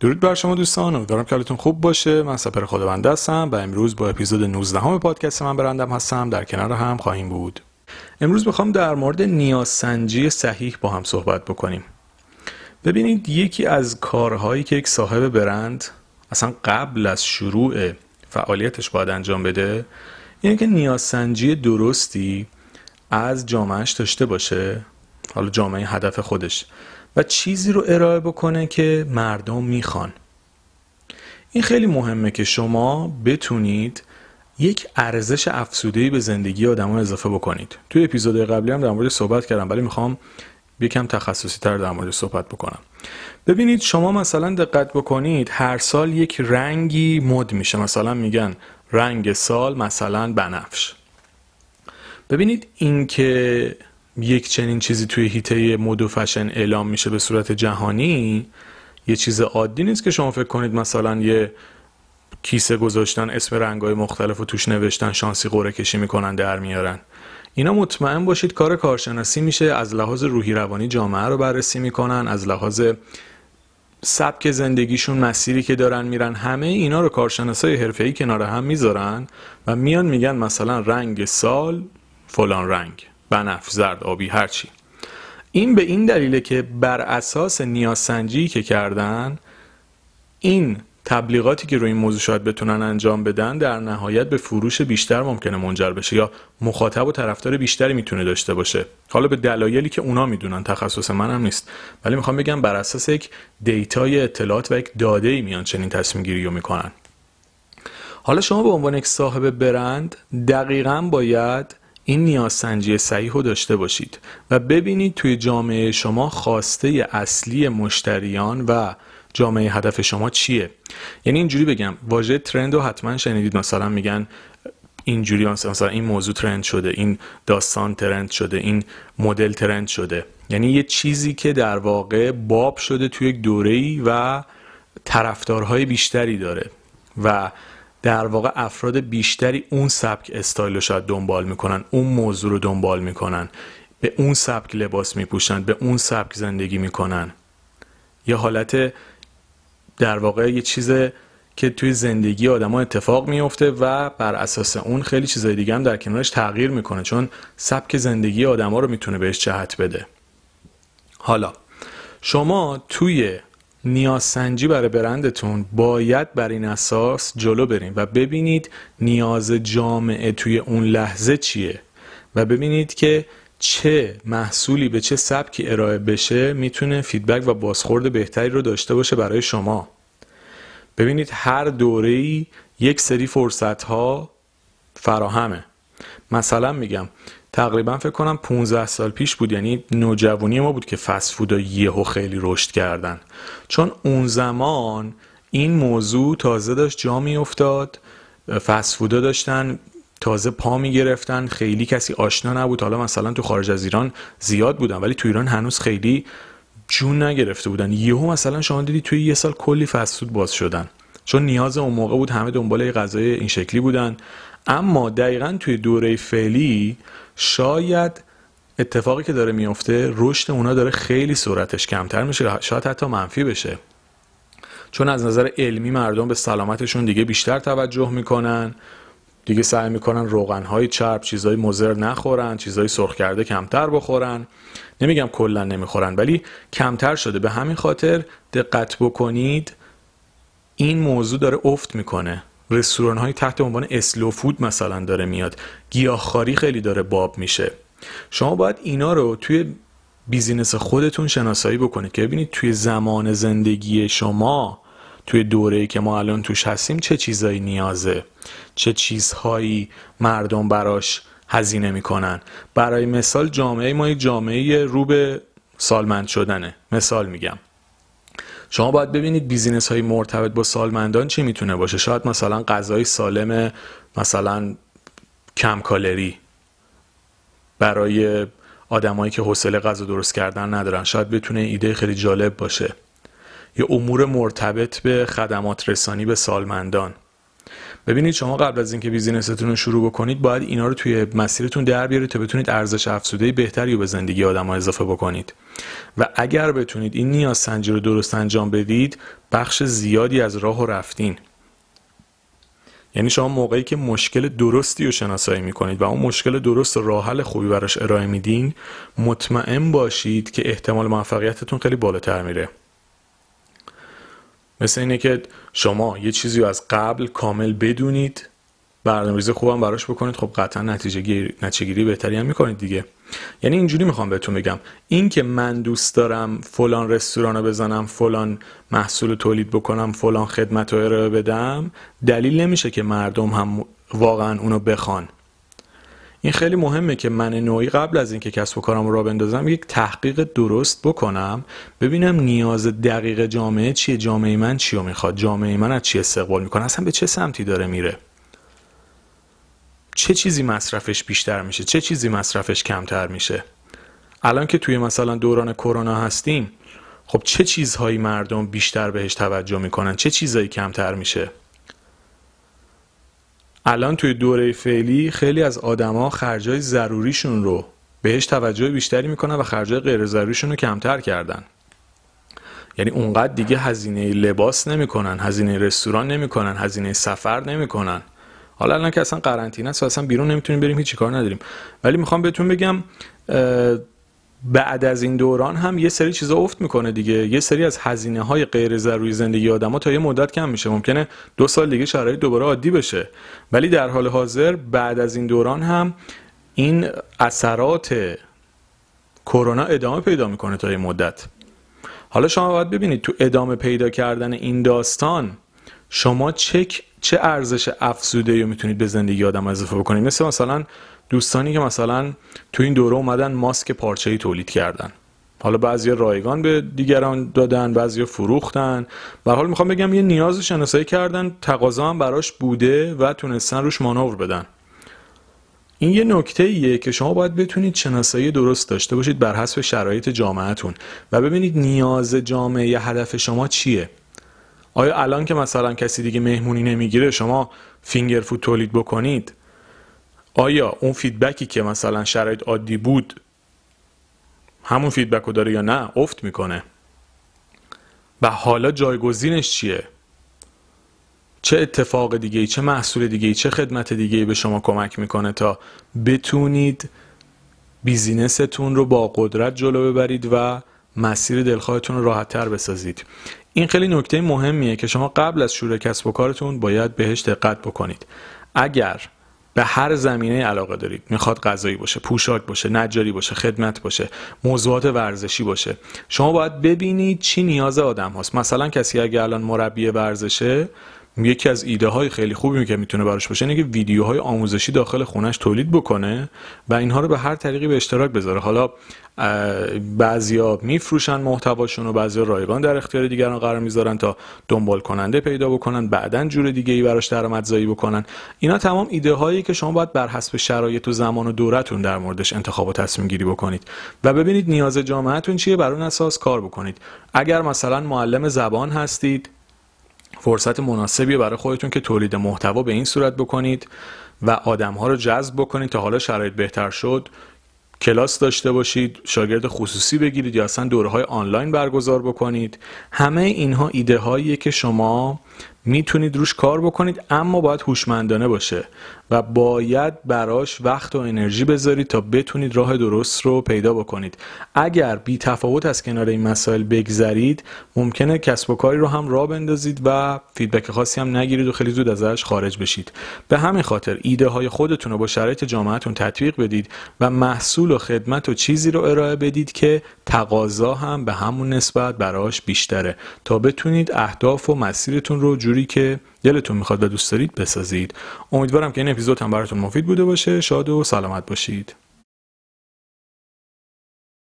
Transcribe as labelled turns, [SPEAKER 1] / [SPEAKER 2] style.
[SPEAKER 1] درود بر شما دوستان امیدوارم که حالتون خوب باشه. من سپر خداونده هستم و امروز با اپیزود 19 همه پادکست من برندم هستم. در کنار هم خواهیم بود. امروز می‌خوام در مورد نیازسنجی صحیح با هم صحبت بکنیم. ببینید یکی از کارهایی که یک صاحب برند اصلا قبل از شروع فعالیتش باید انجام بده اینه که نیازسنجی درستی از جامعهش داشته باشه. حالا جامعه هدف خودش. و چیزی رو ارائه بکنه که مردم می‌خوان. این خیلی مهمه که شما بتونید یک ارزش افسودهی به زندگی آدم اضافه بکنید. توی اپیزود قبلی هم در مورد صحبت کردم ولی می‌خوام یکم تخصصی تر در مورد صحبت بکنم. ببینید شما مثلا دقت بکنید هر سال یک رنگی مد میشه. مثلا میگن رنگ سال مثلا بنفش. ببینید این که یک چنین چیزی توی هیته مد و فشن اعلام میشه به صورت جهانی یه چیز عادی نیست که شما فکر کنید مثلا یه کیسه گذاشتن اسم رنگای مختلف و توش نوشتن شانسی قره کشی می‌کنن در میارن. اینا مطمئن باشید کار کارشناسی میشه از لحاظ روحی روانی جامعه رو بررسی می‌کنن از لحاظ سبک زندگیشون مسیری که دارن میرن همه اینا رو کارشناسای حرفه‌ای کنار هم می‌ذارن و میان میگن مثلا رنگ سال فلان رنگ. بنفش زرد آبی هرچی. این به این دلیله که بر اساس نیازسنجی که کردن این تبلیغاتی که روی این موضوع شاید بتونن انجام بدن در نهایت به فروش بیشتر ممکنه منجر بشه یا مخاطب و طرفدار بیشتری می‌تونه داشته باشه. حالا به دلایلی که اونا می‌دونن تخصص منم نیست. ولی می‌خوام بگم بر اساس یک دیتای اطلاعات و یک داده ای میان چنین تصمیم گیری رو می‌کنن. حالا شما به عنوان یک صاحب برند دقیقا باید این نیازسنجی صحیح رو داشته باشید و ببینید توی جامعه شما خواسته اصلی مشتریان و جامعه هدف شما چیه. یعنی اینجوری بگم واژه ترند رو حتما شنیدید. مثلا میگن اینجوری مثلا این موضوع ترند شده این داستان ترند شده این مدل ترند شده. یعنی یه چیزی که در واقع باب شده توی یک دوره‌ای و طرفدارهای بیشتری داره و در واقع افراد بیشتری اون سبک استایل رو شاید دنبال می‌کنن اون موضوع رو دنبال می‌کنن به اون سبک لباس میپوشن به اون سبک زندگی می‌کنن. یه حالت در واقع یه چیز که توی زندگی آدما اتفاق میفته و بر اساس اون خیلی چیزای دیگه هم در کنارش تغییر می‌کنه چون سبک زندگی آدما رو می‌تونه بهش جهت بده. حالا شما توی نیازسنجی برای برندتون باید بر این اساس جلو بریم و ببینید نیاز جامعه توی اون لحظه چیه و ببینید که چه محصولی به چه سبکی ارائه بشه می‌تونه فیدبک و بازخورد بهتری رو داشته باشه برای شما. ببینید هر دوره یک سری فرصت ها فراهمه. مثلا میگم تقریبا فکر کنم 15 سال پیش بود یعنی نوجوانی ما بود که فست فود یهو خیلی رشد کردن. چون اون زمان این موضوع تازه داشت جا می افتاد فست فودا داشتن تازه پا می گرفتن خیلی کسی آشنا نبود. حالا مثلا تو خارج از ایران زیاد بودن ولی تو ایران هنوز خیلی جون نگرفته بودن. یهو مثلا شما دیدی توی یه سال کلی فست فود باز شدن. چون نیاز اون موقع بود همه دنبال غذای این شکلی بودن. اما دقیقا توی دوره فعلی شاید اتفاقی که داره میفته رشد اونا داره خیلی سرعتش کمتر میشه شاید حتی منفی بشه. چون از نظر علمی مردم به سلامتشون دیگه بیشتر توجه می‌کنن دیگه سعی می‌کنن روغنهای چرب چیزهای مزر نخورن چیزهای سرخ کرده کمتر بخورن. نمیگم کلا نمی‌خورن ولی کمتر شده. به همین خاطر دقت بکنید این موضوع داره افت می‌کنه. رستوران های تحت عنوان slow food مثلا داره میاد. گیاهخواری خیلی داره باب میشه. شما باید اینا رو توی business خودتون شناسایی بکنید که ببینید توی زمان زندگی شما توی دوره‌ای که ما الان توش هستیم چه چیزایی نیازه؟ چه چیزهایی مردم براش هزینه می‌کنن؟ برای مثال جامعه ما یک جامعه رو به سالمند شدنه. مثال میگم. شما باید ببینید business های مرتبط با سالمندان چی می‌تونه باشه. شاید مثلا غذای سالم مثلا کم کالری برای آدمایی که حوصله غذا درست کردن ندارن. شاید بتونه ایده خیلی جالب باشه. یا امور مرتبط به خدمات رسانی به سالمندان. ببینید شما قبل از اینکه business تون رو شروع بکنید باید اینا رو توی مسیرتون در بیارید تا بتونید ارزش افزوده بهتری رو به زندگی آدم اضافه بکنید. و اگر بتونید این نیاز سنجی رو درست انجام بدید بخش زیادی از راه و رفتین. یعنی شما موقعی که مشکل درستی رو شناسایی می‌کنید و اون مشکل درست و راه حل خوبی براش ارائه میدین مطمئن باشید که احتمال موفقیتتون خیلی بالاتر میره. مثل اینه که شما یه چیزی رو از قبل کامل بدونید برنامه‌ریزی خوبم براش بکنید. خب قطعا نتیجه گیری, نتیجه گیری بهتری هم می‌کنید دیگه. یعنی اینجوری می‌خوام بهتون بگم. این که من دوست دارم فلان رستوران رو بزنم فلان محصول تولید بکنم فلان خدمت رو ارائه بدم دلیل نمیشه که مردم هم واقعا اونو بخوان. این خیلی مهمه که من نوعی قبل از اینکه کسب و کارم رو بندازم یک تحقیق درست بکنم ببینم نیاز دقیق جامعه چیه جامعه من چی رو می‌خواد جامعه من از چی استقبال می‌کنه اصلا به چه سمتی داره میره؟ چه چیزی مصرفش بیشتر میشه؟ چه چیزی مصرفش کمتر میشه؟ الان که توی مثلا دوران کرونا هستیم خب چه چیزهایی مردم بیشتر بهش توجه می‌کنن؟ چه چیزهایی کمتر میشه؟ الان توی دوره فعلی خیلی از آدما خرجای ضروریشون رو بهش توجه بیشتری می‌کنن و خرجای غیر ضروریشون رو کمتر کردن. یعنی اونقدر دیگه هزینه لباس نمی‌کنن هزینه رستوران نمی‌کنن هزینه سفر نمی‌کنن. حالا الان که اصلا قرنطینه است و اصلا بیرون نمی‌تونیم بریم هیچ کار نداریم. ولی می‌خوام بهتون بگم بعد از این دوران هم یه سری چیزا افت می‌کنه دیگه. یه سری از هزینه های غیر ضروری زندگی آدما تا یه مدت کم میشه. ممکنه دو سال دیگه شرایط دوباره عادی بشه. ولی در حال حاضر بعد از این دوران هم این اثرات کرونا ادامه پیدا می‌کنه تا یه مدت. حالا شما باید ببینید تو ادامه پیدا کردن این داستان شما چک چه ارزش افزوده رو می‌تونید به زندگی آدم اضافه بکنید؟ مثل مثلا دوستانی که مثلا تو این دوره اومدن ماسک پارچه‌ای تولید کردن. حالا بعضی رایگان به دیگران دادن بعضی فروختن. به حال می‌خوام بگم یه نیاز شناسایی کردن تقاضا هم براش بوده و تونستن روش مانور بدن. این یه نکته ایه که شما باید بتونید شناسایی درست داشته باشید بر حسب شرایط جامعهتون. و ببینید نیاز جامعه هدف شما چیه. آیا الان که مثلا کسی دیگه مهمونی نمی‌گیره شما finger food تولید بکنید؟ آیا اون feedback ی که مثلا شرایط عادی بود همون feedback رو داره یا نه؟ افت می‌کنه. و حالا جایگزینش چیه؟ چه اتفاق دیگه ای چه محصول دیگه ای چه خدمت دیگه ای به شما کمک می‌کنه تا بتونید بیزینستون رو با قدرت جلو ببرید و مسیر دلخواهتون رو راحت تر بسازید؟ این خیلی نکته مهمیه که شما قبل از شروع کسب و کارتون باید بهش دقت بکنید. اگر به هر زمینه علاقه دارید می‌خواد غذایی باشه پوشاک باشه نجاری باشه خدمت باشه موضوعات ورزشی باشه شما باید ببینید چی نیاز آدم هاست. مثلا کسی اگه الان مربی ورزشه یکی از ایده های خیلی خوبی که می‌تونه براش باشه اینه که ویدیوهای آموزشی داخل خونش تولید بکنه و اینها رو به هر طریقی به اشتراک بذاره. حالا بعضیا میفروشن محتواشون و بعضیا رایگان در اختیار دیگران قرار می‌ذارن تا دنبال کننده پیدا بکنن بعدا جور دیگه ای براش درآمدزایی بکنن. اینا تمام ایده هایی که شما باید بر حسب شرایط و زمان و دورتون در موردش انتخاب و تصمیم گیری بکنید. و ببینید نیاز جامعهتون چیه؟ بر اون اساس کار بکنید. اگر مثلا معلم زبان هستید فرصت مناسبی برای خودتون که تولید محتوا به این صورت بکنید و آدم ها رو جذب بکنید تا حالا شرایط بهتر شد. کلاس داشته باشید شاگرد خصوصی بگیرید یا اصلا دوره های آنلاین برگزار بکنید. همه اینها ایده هاییه که شما می‌تونید روش کار بکنید اما باید هوشمندانه باشه و باید براش وقت و انرژی بذارید تا بتونید راه درست رو پیدا بکنید. اگر بی تفاوت از کنار این مسائل بگذرید ممکنه کسب و کاری رو هم راه بندازید و فیدبک خاصی هم نگیرید و خیلی زود ازش خارج بشید. به همین خاطر ایده های خودتون رو با شرایط جامعتون تطبیق بدید و محصول و خدمت و چیزی رو ارائه بدید که تقاضا هم به همون نسبت براش بیشتره. تا بتونید اهداف و مسیرتون رو جوری که دلتون می‌خواد و دوست دارید بسازید. امیدوارم که این اپیزود هم براتون مفید بوده باشه. شاد و سلامت باشید.